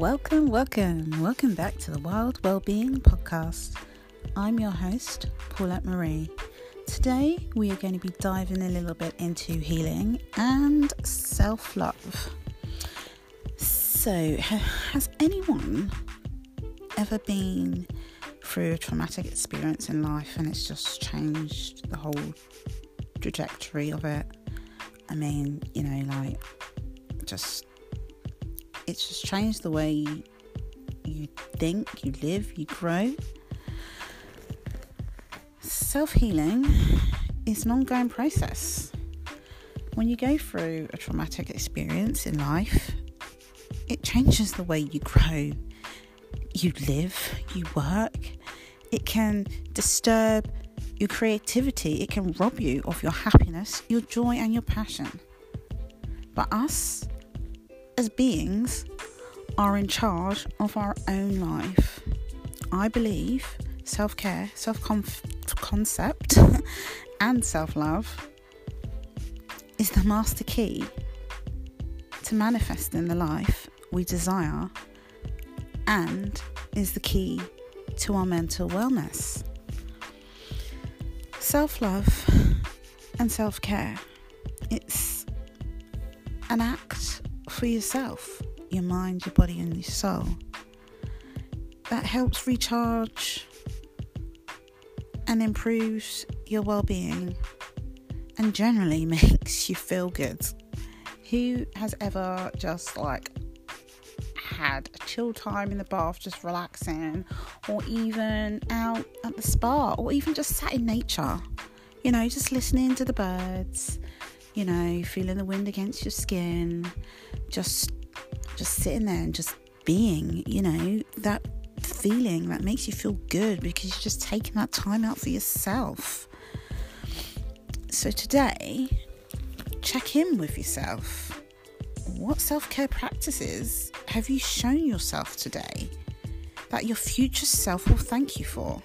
Welcome, welcome, welcome back to the Wild Wellbeing Podcast. I'm your host, Paulette Marie. Today we are going to be diving a little bit into healing and self love. So, has anyone ever been through a traumatic experience in life and it's just changed the whole trajectory of it? I mean, you know, like just it's just changed the way you think, you live, you grow. Self healing is an ongoing process. When you go through a traumatic experience in life, it changes the way you grow, you live, you work. It can disturb your creativity, it can rob you of your happiness, your joy, and your passion. But us, as beings, are in charge of our own life. I believe self care, self concept, and self love is the master key to manifesting the life we desire and is the key to our mental wellness. Self love and self care. It's an act for yourself, your mind, your body, and your soul. That helps recharge and improves your well being and generally makes you feel good. Who has ever just like had a chill time in the bath, just relaxing, or even out at the spa, or even just sat in nature? You know, just listening to the birds, you know, feeling the wind against your skin, just just sitting there and just being, you know, that feeling that makes you feel good because you're just taking that time out for yourself. So today, check in with yourself. What self care practices have you shown yourself today that your future self will thank you for?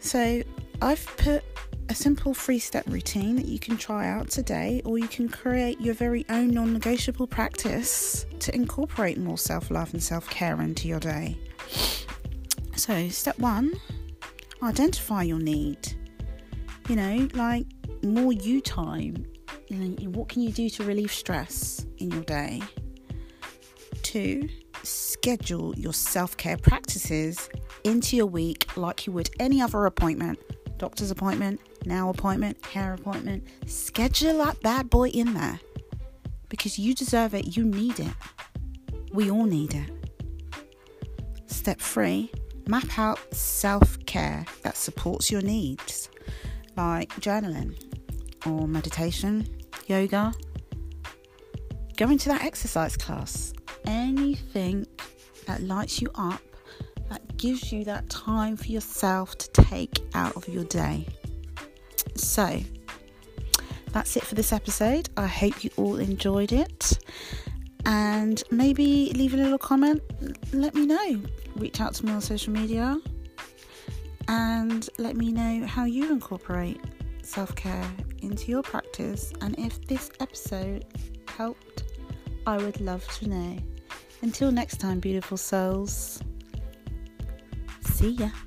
So, I've put simple three step routine that you can try out today, or you can create your very own non negotiable practice to incorporate more self love and self care into your day. So, step one identify your need. You know, like more you time. You know, what can you do to relieve stress in your day? Two, schedule your self care practices into your week like you would any other appointment doctor's appointment, now appointment, hair appointment. Schedule that bad boy in there because you deserve it. You need it. We all need it. Step three map out self care that supports your needs, like journaling or meditation, yoga, going to that exercise class, anything that lights you up that gives you that time for yourself to take out of your day. So, that's it for this episode. I hope you all enjoyed it. And maybe leave a little comment. Let me know. Reach out to me on social media and let me know how you incorporate self care into your practice. And if this episode helped, I would love to know. Until next time, beautiful souls. See ya.